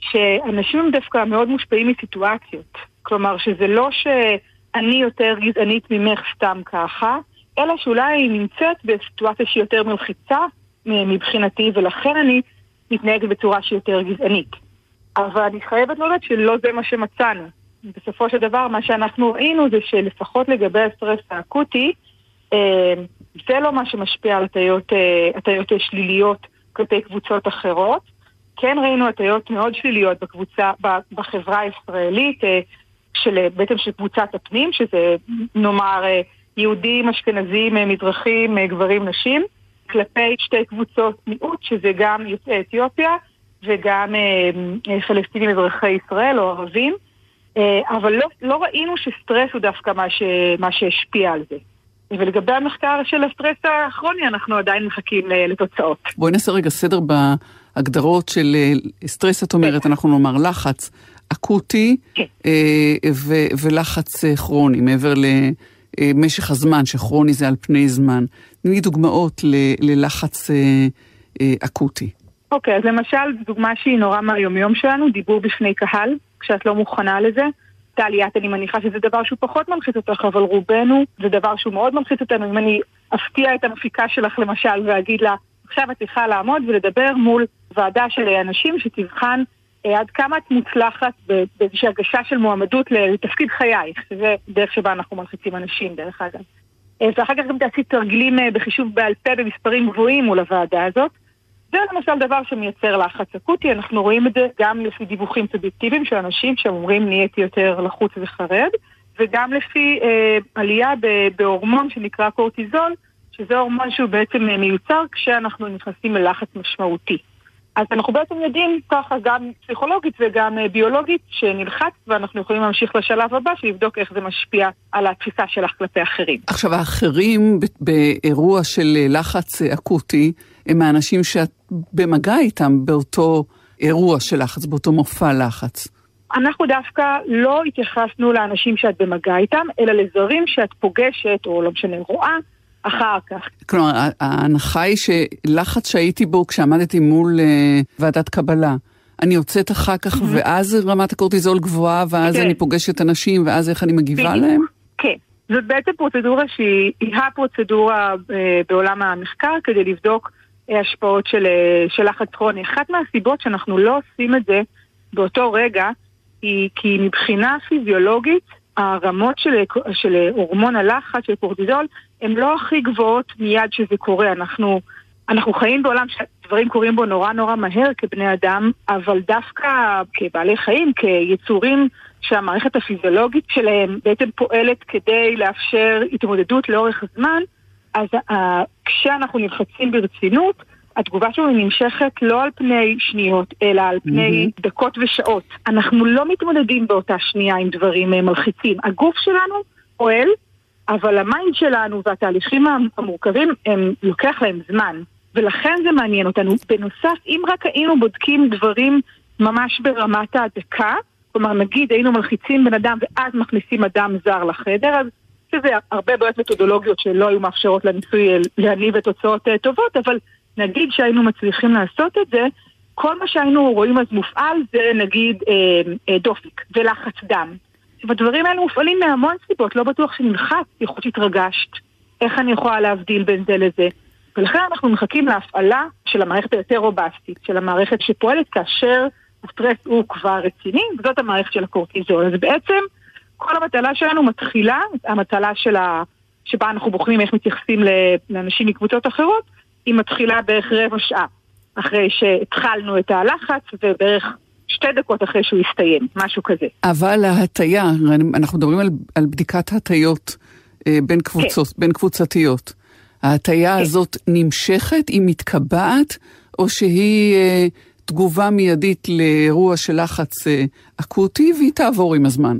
שאנשים הם דווקא מאוד מושפעים מסיטואציות. כלומר, שזה לא שאני יותר גזענית ממך סתם ככה, אלא שאולי היא נמצאת בסיטואציה שהיא יותר מלחיצה מבחינתי, ולכן אני מתנהגת בצורה שהיא יותר גזענית. אבל אני חייבת להודות שלא זה מה שמצאנו. בסופו של דבר, מה שאנחנו ראינו זה שלפחות לגבי הסטרס האקוטי, אה, זה לא מה שמשפיע על אה, הטיות שליליות כלפי קבוצות אחרות. כן ראינו הטיות מאוד שליליות בקבוצה, בחברה הישראלית, אה, של, בעצם של קבוצת הפנים, שזה נאמר יהודים, אשכנזים, אה, מזרחים, אה, גברים, נשים, כלפי שתי קבוצות מיעוט, שזה גם יוצאי אתיופיה וגם אה, פלסטינים אזרחי ישראל או ערבים. אבל לא, לא ראינו שסטרס הוא דווקא מה, ש, מה שהשפיע על זה. ולגבי המחקר של הסטרס הכרוני, אנחנו עדיין מחכים ל- לתוצאות. בואי נעשה רגע סדר בהגדרות של אה, סטרס, את אומרת, אנחנו נאמר לחץ אקוטי כן. ולחץ כרוני, מעבר למשך הזמן, שכרוני זה על פני זמן. תני דוגמאות ל- ללחץ אה, אה, אקוטי. אוקיי, אז למשל, דוגמה שהיא נורא מהיומיום שלנו, דיבור בפני קהל, כשאת לא מוכנה לזה. טלי, את, אני מניחה שזה דבר שהוא פחות מלחיץ אותך, אבל רובנו זה דבר שהוא מאוד מלחיץ אותנו. אם אני אפתיע את המפיקה שלך למשל ואגיד לה, עכשיו את צריכה לעמוד ולדבר מול ועדה של אנשים שתבחן אה, עד כמה את מוצלחת באיזושהי הגשה של מועמדות לתפקיד חייך, שזה דרך שבה אנחנו מלחיצים אנשים, דרך אגב. אה, ואחר כך גם תעשי תרגילים אה, בחישוב בעל פה במספרים גבוהים מול הוועדה הזאת. זה למשל דבר שמייצר לחץ אקוטי, אנחנו רואים את זה גם לפי דיווחים סובייקטיביים של אנשים שאומרים נהייתי יותר לחוץ וחרד, וגם לפי אה, עלייה בהורמון שנקרא קורטיזול, שזה הורמון שהוא בעצם אה, מיוצר כשאנחנו נכנסים ללחץ משמעותי. אז אנחנו בעצם יודעים ככה גם פסיכולוגית וגם אה, ביולוגית שנלחץ ואנחנו יכולים להמשיך לשלב הבא של איך זה משפיע על התפיסה שלך כלפי אחרים. עכשיו, האחרים באירוע של אה, לחץ אה, אקוטי, הם האנשים שאת במגע איתם באותו אירוע של לחץ, באותו מופע לחץ. אנחנו דווקא לא התייחסנו לאנשים שאת במגע איתם, אלא לזרים שאת פוגשת, או לא משנה, רואה, אחר כך. כלומר, ההנחה היא שלחץ שהייתי בו כשעמדתי מול אה, ועדת קבלה, אני יוצאת אחר כך, ואז רמת הקורטיזול גבוהה, ואז כן. אני פוגשת אנשים, ואז איך אני מגיבה בדיוק. להם? כן. זאת בעצם פרוצדורה שהיא היא הפרוצדורה אה, בעולם המחקר כדי לבדוק אה, השפעות של, של לחץ כרוני. אחת מהסיבות שאנחנו לא עושים את זה באותו רגע היא כי מבחינה פיזיולוגית הרמות של, של הורמון הלחץ, של קורטיזול, הן לא הכי גבוהות מיד שזה קורה. אנחנו, אנחנו חיים בעולם שדברים קורים בו נורא נורא מהר כבני אדם, אבל דווקא כבעלי חיים, כיצורים שהמערכת הפיזיולוגית שלהם בעצם פועלת כדי לאפשר התמודדות לאורך הזמן, אז אה, כשאנחנו נלחצים ברצינות, התגובה שלנו נמשכת לא על פני שניות, אלא על פני mm-hmm. דקות ושעות. אנחנו לא מתמודדים באותה שנייה עם דברים אה, מלחיצים. הגוף שלנו פועל, אבל ה mind שלנו והתהליכים המורכבים, הם לוקח להם זמן. ולכן זה מעניין אותנו. בנוסף, אם רק היינו בודקים דברים ממש ברמת ההדקה, כלומר נגיד היינו מלחיצים בן אדם ואז מכניסים אדם זר לחדר, אז שזה הרבה בעיות מתודולוגיות שלא היו מאפשרות לניסוי להניב את תוצאות טובות, אבל נגיד שהיינו מצליחים לעשות את זה, כל מה שהיינו רואים אז מופעל זה נגיד אה, אה, דופק ולחץ דם. הדברים האלה מופעלים מהמון סיבות, לא בטוח שנלחץ, יכול להיות שהתרגשת, איך אני יכולה להבדיל בין זה לזה. ולכן אנחנו מחכים להפעלה של המערכת היותר רובסטית, של המערכת שפועלת כאשר הסטרס הוא כבר רציני, וזאת המערכת של הקורטיזול. אז בעצם כל המטלה שלנו מתחילה, המטלה של ה... שבה אנחנו בוחנים איך מתייחסים לאנשים מקבוצות אחרות, היא מתחילה בערך רבע שעה אחרי שהתחלנו את הלחץ ובערך שתי דקות אחרי שהוא הסתיים, משהו כזה. אבל ההטייה, אנחנו מדברים על, על בדיקת הטיות אה, בין קבוצות, כן. בין קבוצתיות. ההטייה כן. הזאת נמשכת, היא מתקבעת, או שהיא אה, תגובה מיידית לאירוע של לחץ אה, אקוטי והיא תעבור עם הזמן?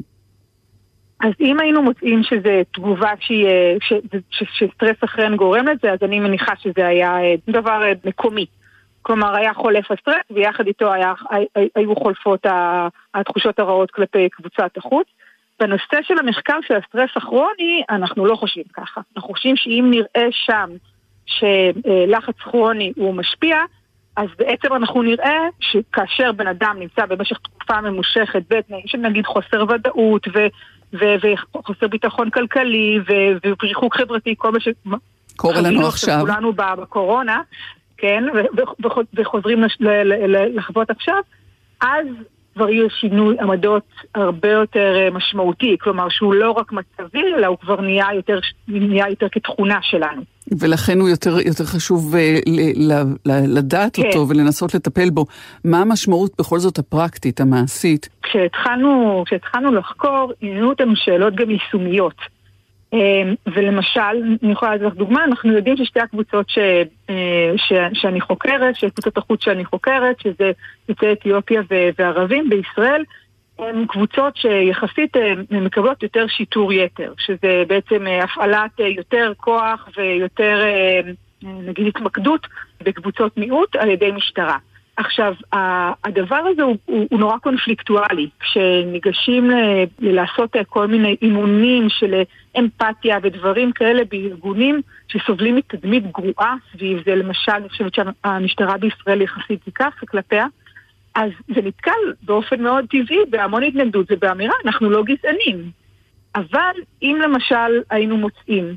אז אם היינו מוצאים שזו תגובה שהיא, ש, ש, שסטרס אחריהן גורם לזה, אז אני מניחה שזה היה דבר מקומי. כלומר, היה חולף הסטרס, ויחד איתו היה, היו חולפות התחושות הרעות כלפי קבוצת החוץ. בנושא של המחקר של הסטרס הכרוני, אנחנו לא חושבים ככה. אנחנו חושבים שאם נראה שם שלחץ כרוני הוא משפיע, אז בעצם אנחנו נראה שכאשר בן אדם נמצא במשך תקופה ממושכת בתנאים של נגיד חוסר ודאות ו... וחוסר ביטחון כלכלי וריחוק חברתי, כל מה ש... קורה לנו עכשיו. כולנו בקורונה, כן, וחוזרים לחוות עכשיו, אז כבר יהיו שינוי עמדות הרבה יותר משמעותי, כלומר שהוא לא רק מצבי, אלא הוא כבר נהיה יותר, נהיה יותר כתכונה שלנו. ולכן הוא יותר, יותר חשוב ל, ל, ל, לדעת כן. אותו ולנסות לטפל בו. מה המשמעות בכל זאת הפרקטית, המעשית? כשהתחלנו, כשהתחלנו לחקור, עניינו אותנו שאלות גם יישומיות. ולמשל, אני יכולה לתת לך דוגמה, אנחנו יודעים ששתי הקבוצות ש, ש, שאני חוקרת, שקבוצות החוץ שאני חוקרת, שזה יוצאי אתיופיה וערבים בישראל, הן קבוצות שיחסית מקבלות יותר שיטור יתר, שזה בעצם הפעלת יותר כוח ויותר נגיד התמקדות בקבוצות מיעוט על ידי משטרה. עכשיו, הדבר הזה הוא, הוא, הוא נורא קונפליקטואלי, כשניגשים ל, לעשות כל מיני אימונים של אמפתיה ודברים כאלה בארגונים שסובלים מתדמית גרועה סביב זה, למשל, אני חושבת שהמשטרה בישראל יחסית תיקח כלפיה, אז זה נתקל באופן מאוד טבעי בהמון התנגדות ובאמירה, אנחנו לא גזענים. אבל אם למשל היינו מוצאים,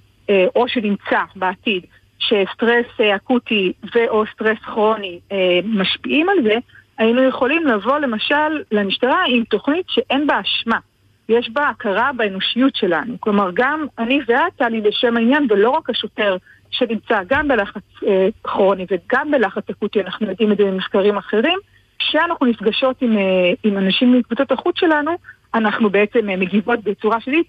או שנמצא בעתיד, שסטרס אקוטי ו/או סטרס כרוני משפיעים על זה, היינו יכולים לבוא למשל למשטרה עם תוכנית שאין בה אשמה. יש בה הכרה באנושיות שלנו. כלומר, גם אני ואת, טלי, לשם העניין, ולא רק השוטר שנמצא גם בלחץ אה, כרוני וגם בלחץ אקוטי, אנחנו יודעים את זה ממחקרים אחרים, כשאנחנו נפגשות עם, אה, עם אנשים מקבוצות החוץ שלנו, אנחנו בעצם אה, מגיבות בצורה שלילית,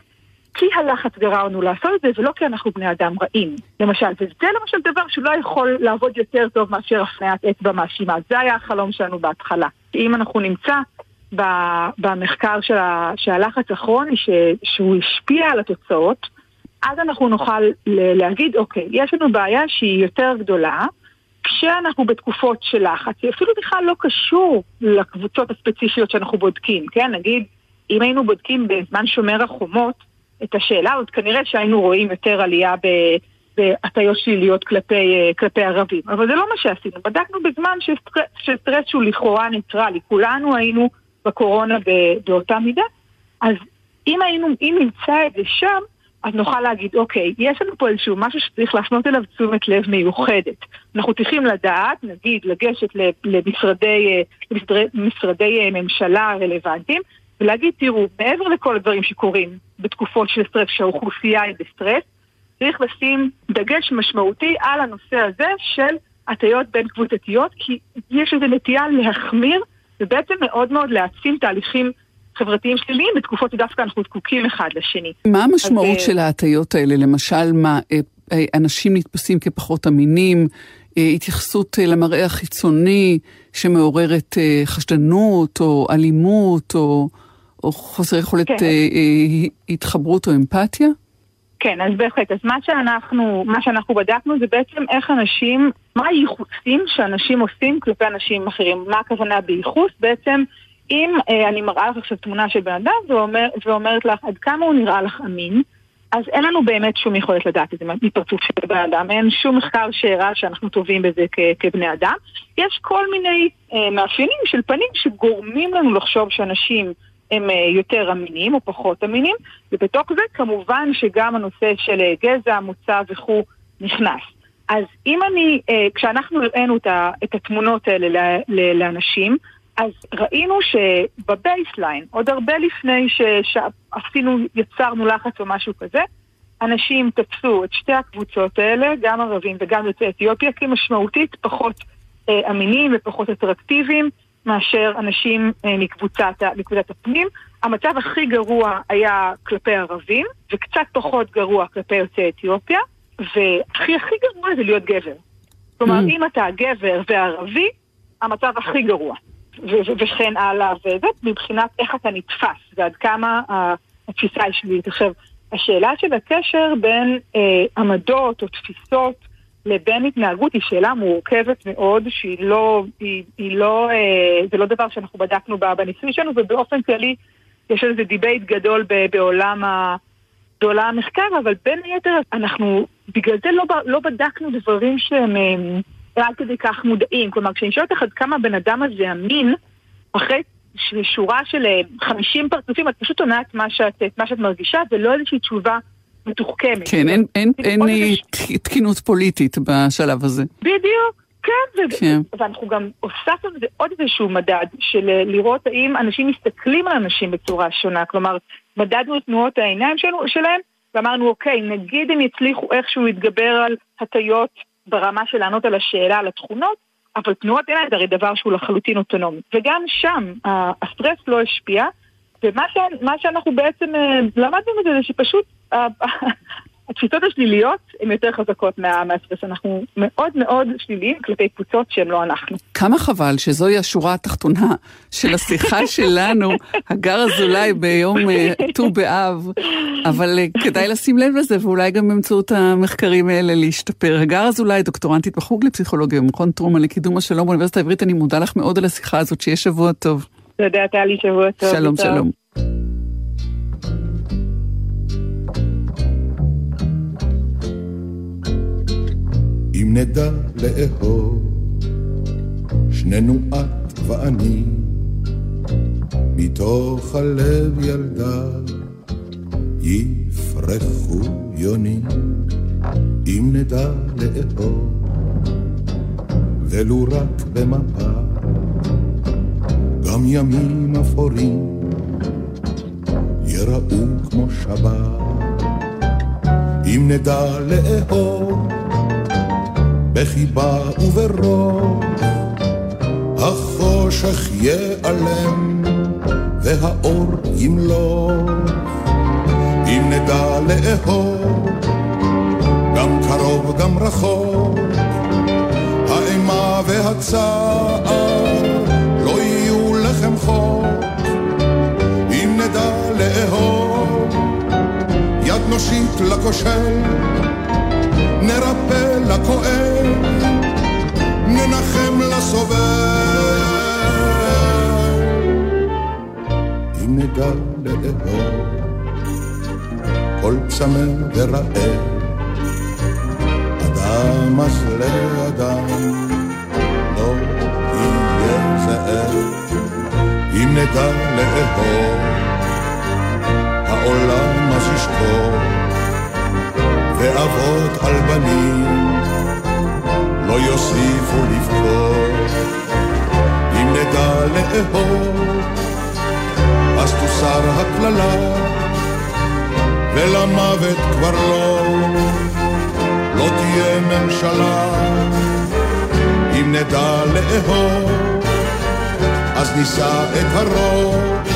כי הלחץ גרר לנו לעשות את זה, ולא כי אנחנו בני אדם רעים. למשל, וזה למשל דבר שלא יכול לעבוד יותר טוב מאשר הפניית אצבע מאשימה. זה היה החלום שלנו בהתחלה. אם אנחנו נמצא במחקר של, הלחץ הכרוני, שהוא השפיע על התוצאות, אז אנחנו נוכל להגיד, אוקיי, יש לנו בעיה שהיא יותר גדולה, כשאנחנו בתקופות של לחץ, זה אפילו בכלל לא קשור לקבוצות הספציפיות שאנחנו בודקים, כן? נגיד, אם היינו בודקים בזמן שומר החומות את השאלה, עוד כנראה שהיינו רואים יותר עלייה בהטיות שליליות כלפי, כלפי ערבים. אבל זה לא מה שעשינו, בדקנו בזמן של סטרס שהוא לכאורה ניטרלי, כולנו היינו בקורונה באותה מידה, אז אם היינו, אם נמצא את זה שם, אז נוכל להגיד, אוקיי, יש לנו פה איזשהו משהו שצריך להפנות אליו תשומת לב מיוחדת. אנחנו צריכים לדעת, נגיד, לגשת למשרדי, למשרדי ממשלה רלוונטיים, ולהגיד, תראו, מעבר לכל הדברים שקורים בתקופות של סטרס, שהאוכלוסייה היא בסטרס, צריך לשים דגש משמעותי על הנושא הזה של הטיות בין קבוצתיות, כי יש איזו נטייה להחמיר, ובעצם מאוד מאוד להעצים תהליכים חברתיים שליליים בתקופות שדווקא אנחנו זקוקים אחד לשני. מה המשמעות אז, של ההטיות האלה? למשל, מה, אה, אה, אנשים נתפסים כפחות אמינים, אה, התייחסות למראה החיצוני שמעוררת חשדנות או אלימות או, או חוסר יכולת כן. התחברות או אמפתיה? כן, אז בהחלט. אז מה שאנחנו, מה שאנחנו בדקנו זה בעצם איך אנשים, מה הייחוסים שאנשים עושים כלפי אנשים אחרים. מה הכוונה בייחוס? בעצם אם אה, אני מראה לך עכשיו תמונה של בן אדם ואומר, ואומרת לך עד כמה הוא נראה לך אמין, אז אין לנו באמת שום יכולת לדעת את זה מפרצוף של בן אדם, אין שום מחקר שהראה שאנחנו טובים בזה כ- כבני אדם. יש כל מיני אה, מאפיינים של פנים שגורמים לנו לחשוב שאנשים הם אה, יותר אמינים או פחות אמינים, ובתוך זה כמובן שגם הנושא של אה, גזע, מוצא וכו' נכנס. אז אם אני, אה, כשאנחנו הראינו את, התמונות האלה לאנשים, אז ראינו שבבייסליין, עוד הרבה לפני שעשינו, יצרנו לחץ או משהו כזה, אנשים תפסו את שתי הקבוצות האלה, גם ערבים וגם יוצאי אתיופיה, כמשמעותית פחות אמינים ופחות אטרקטיביים מאשר אנשים אה, מקבוצת, מקבוצת הפנים. המצב הכי גרוע היה כלפי ערבים, וקצת פחות גרוע כלפי יוצאי אתיופיה, והכי הכי גרוע זה להיות גבר. כלומר, mm. אם אתה גבר וערבי, המצב הכי גרוע. וכן הלאה, וזה מבחינת איך אתה נתפס ועד כמה התפיסה היא שלילית. עכשיו, השאלה של הקשר בין אה, עמדות או תפיסות לבין התנהגות היא שאלה מורכבת מאוד, שהיא לא, היא, היא לא, אה, זה לא דבר שאנחנו בדקנו בניסוי שלנו, ובאופן כללי יש איזה debate גדול ב, בעולם, ה, בעולם המחקר, אבל בין היתר אנחנו בגלל זה לא, לא בדקנו דברים שהם... אה, עד כדי כך מודעים. כלומר, כשאני שואלת אותך עד כמה הבן אדם הזה אמין, אחרי שורה של 50 אה, פרצופים, את פשוט עונה את מה שאת מרגישה, ולא איזושהי תשובה מתוחכמת. כן, אין, אין, אין תקינות פוליטית בשלב הזה. בדיוק. כן, ו- כן, ואנחנו גם הוספנו לזה עוד איזשהו מדד של אה, לראות האם אנשים מסתכלים על אנשים בצורה שונה. כלומר, מדדנו את תנועות העיניים שלנו, שלהם, ואמרנו, אוקיי, נגיד הם יצליחו איכשהו להתגבר על הטיות ברמה של לענות על השאלה, על התכונות, אבל תנועות עיניים זה הרי דבר שהוא לחלוטין אוטונומי. וגם שם הסטרס לא השפיע, ומה ש, שאנחנו בעצם אה, למדנו מזה זה שפשוט התפיסות השליליות הן יותר חזקות מה, מהסטרס. אנחנו מאוד מאוד שליליים כלפי קבוצות שהן לא אנחנו. כמה חבל שזוהי השורה התחתונה של השיחה שלנו, הגר אזולאי ביום אה, ט"ו באב, אבל אה, כדאי לשים לב לזה, ואולי גם באמצעות המחקרים האלה להשתפר. הגר אזולאי, דוקטורנטית בחוג לפסיכולוגיה במכון טרומן לקידום השלום באוניברסיטה העברית, אני מודה לך מאוד על השיחה הזאת, שיהיה שבוע טוב. תודה, טלי, שבוע טוב. שלום, שלום. אם נדע לאהוב, שנינו את ואני, מתוך הלב ילדה יפרחו יונים. אם נדע לאהוב, ולו רק במפה, גם ימים אפורים יראו כמו שבת, אם נדע לאהוב בחיבה וברוב, החושך ייעלם והאור ימלוך, אם נדע לאהוב גם קרוב גם רחוק, האימה והצער לא יהיו לחם חוק. אם נדע לאהוב, יד נושיט לכושל, נרפא לכואב, לסובל. אם נדע לאהוב, כל צמא ורעב, אדם אז לאדם, לא יהיה זאב. אם נדע לאהוב, העולם אז ישקור, ואבות על בנים יוסיפו לבכות. אם נדע לאהוב, אז תוסר הקללה, ולמוות כבר לא, לא תהיה ממשלה. אם נדע לאהוב, אז נישא את הראש,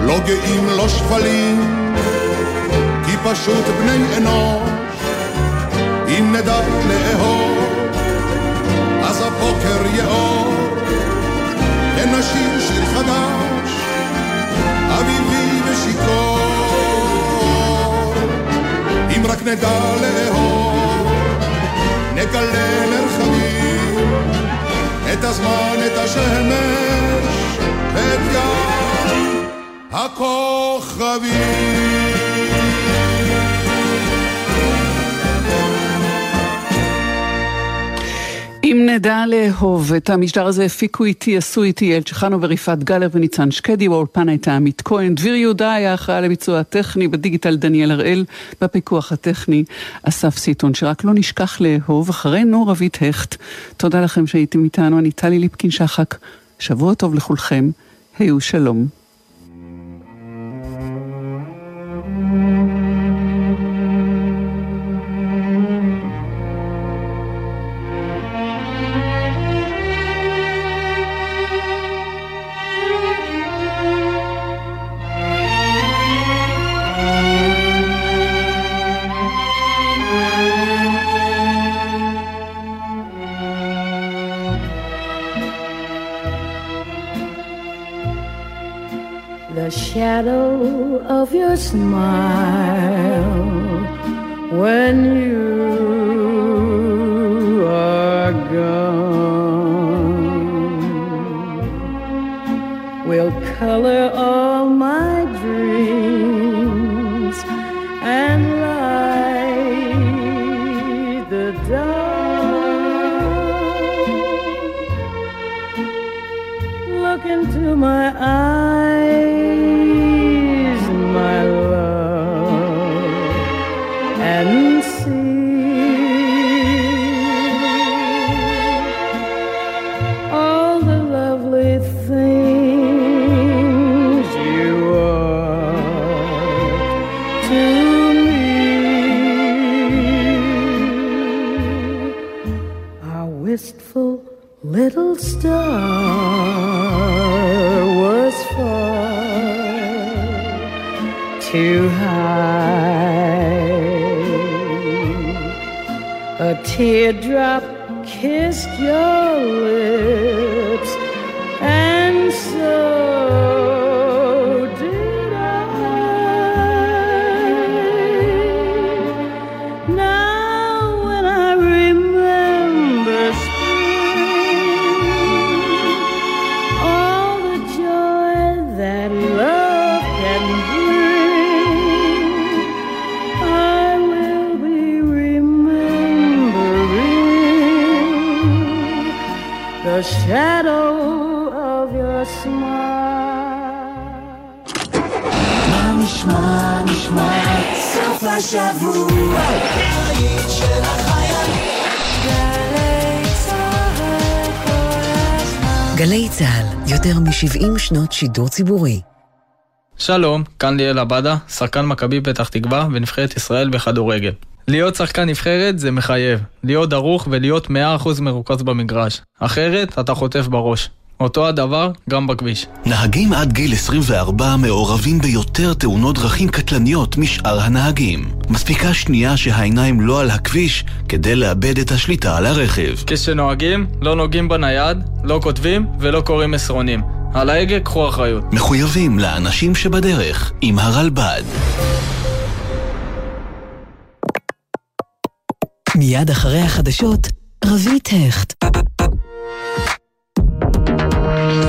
לא גאים, לא שפלים, כי פשוט בני אנוש, אם נדע לאהוב, אז הבוקר יאור, ונשיר שיר חדש, אביבי ושיכור. אם רק נדע לאהוב, נגלה מרחבים, את הזמן, את השמש, ואת ים הכוכבים. אם נדע לאהוב, את המשדר הזה הפיקו איתי, עשו איתי אל צ'חנובר, יפעת גלר וניצן שקדי, באולפן הייתה עמית כהן, דביר יהודה היה אחראי על הביצוע הטכני, בדיגיטל דניאל הראל, בפיקוח הטכני אסף סיטון, שרק לא נשכח לאהוב, אחרינו רבית הכט. תודה לכם שהייתם איתנו, אני טלי ליפקין שחק, שבוע טוב לכולכם, היו שלום. Shadow of your smile when you are gone will color all my dreams and light the dark. Look into my eyes, too high. A teardrop kissed your lips, השבוע, בית של החיילים. גלי צהל כל הזמן. גלי צה"ל, יותר מ-70 שנות שידור ציבורי. שלום, כאן ליאל עבדה, שחקן מכבי פתח תקווה ונבחרת ישראל בכדורגל. להיות שחקן נבחרת זה מחייב, להיות דרוך ולהיות 100% מרוכז במגרש. אחרת, אתה חוטף בראש. אותו הדבר גם בכביש. נהגים עד גיל 24 מעורבים ביותר תאונות דרכים קטלניות משאר הנהגים. מספיקה שנייה שהעיניים לא על הכביש כדי לאבד את השליטה על הרכב. כשנוהגים, לא נוגעים בנייד, לא כותבים ולא קוראים מסרונים. על ההגה קחו אחריות. מחויבים לאנשים שבדרך עם הרלב"ד. מיד אחרי החדשות, רבית הכט. Thank you.